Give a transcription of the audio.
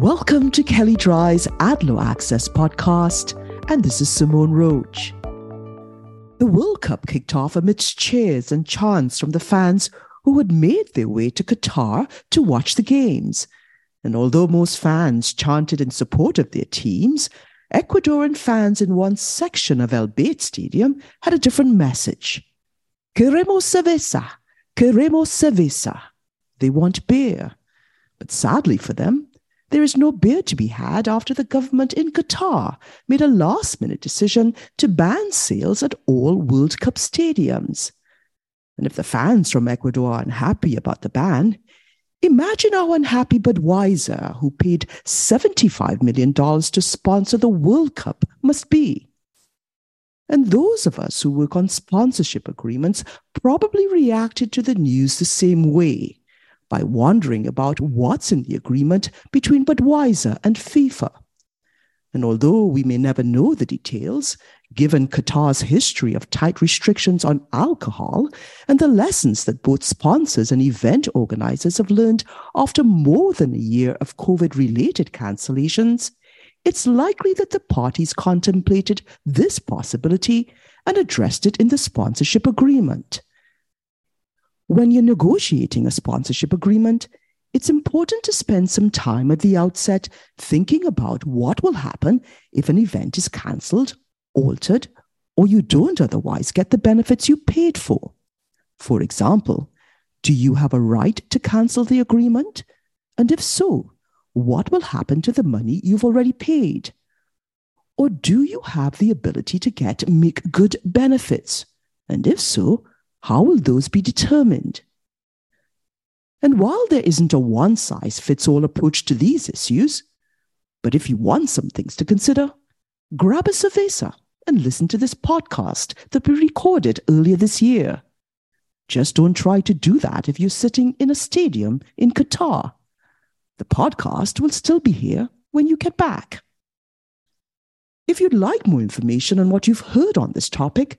Welcome to Kelley Drye's AdLaw Access podcast, and this is Simone Roach. The World Cup kicked off amidst cheers and chants from the fans who had made their way to Qatar to watch the games. And although most fans chanted in support of their teams, Ecuadorian fans in one section of El Bayt Stadium had a different message. Queremos cerveza, queremos cerveza. They want beer. But sadly for them, there is no beer to be had after the government in Qatar made a last minute decision to ban sales at all World Cup stadiums. And if the fans from Ecuador are unhappy about the ban, imagine how unhappy Budweiser, who paid $75 million to sponsor the World Cup, must be. And those of us who work on sponsorship agreements probably reacted to the news the same way by wondering about what's in the agreement between Budweiser and FIFA. And although we may never know the details, given Qatar's history of tight restrictions on alcohol and the lessons that both sponsors and event organizers have learned after more than a year of COVID related cancellations, it's likely that the parties contemplated this possibility and addressed it in the sponsorship agreement. When you're negotiating a sponsorship agreement, it's important to spend some time at the outset thinking about what will happen if an event is cancelled, altered, or you don't otherwise get the benefits you paid for. For example, do you have a right to cancel the agreement? And if so, what will happen to the money you've already paid? Or do you have the ability to get make good benefits? And if so, how will those be determined? And while there isn't a one size fits all approach to these issues, but if you want some things to consider, grab a cerveza and listen to this podcast that we recorded earlier this year. Just don't try to do that if you're sitting in a stadium in Qatar. The podcast will still be here when you get back. If you'd like more information on what you've heard on this topic,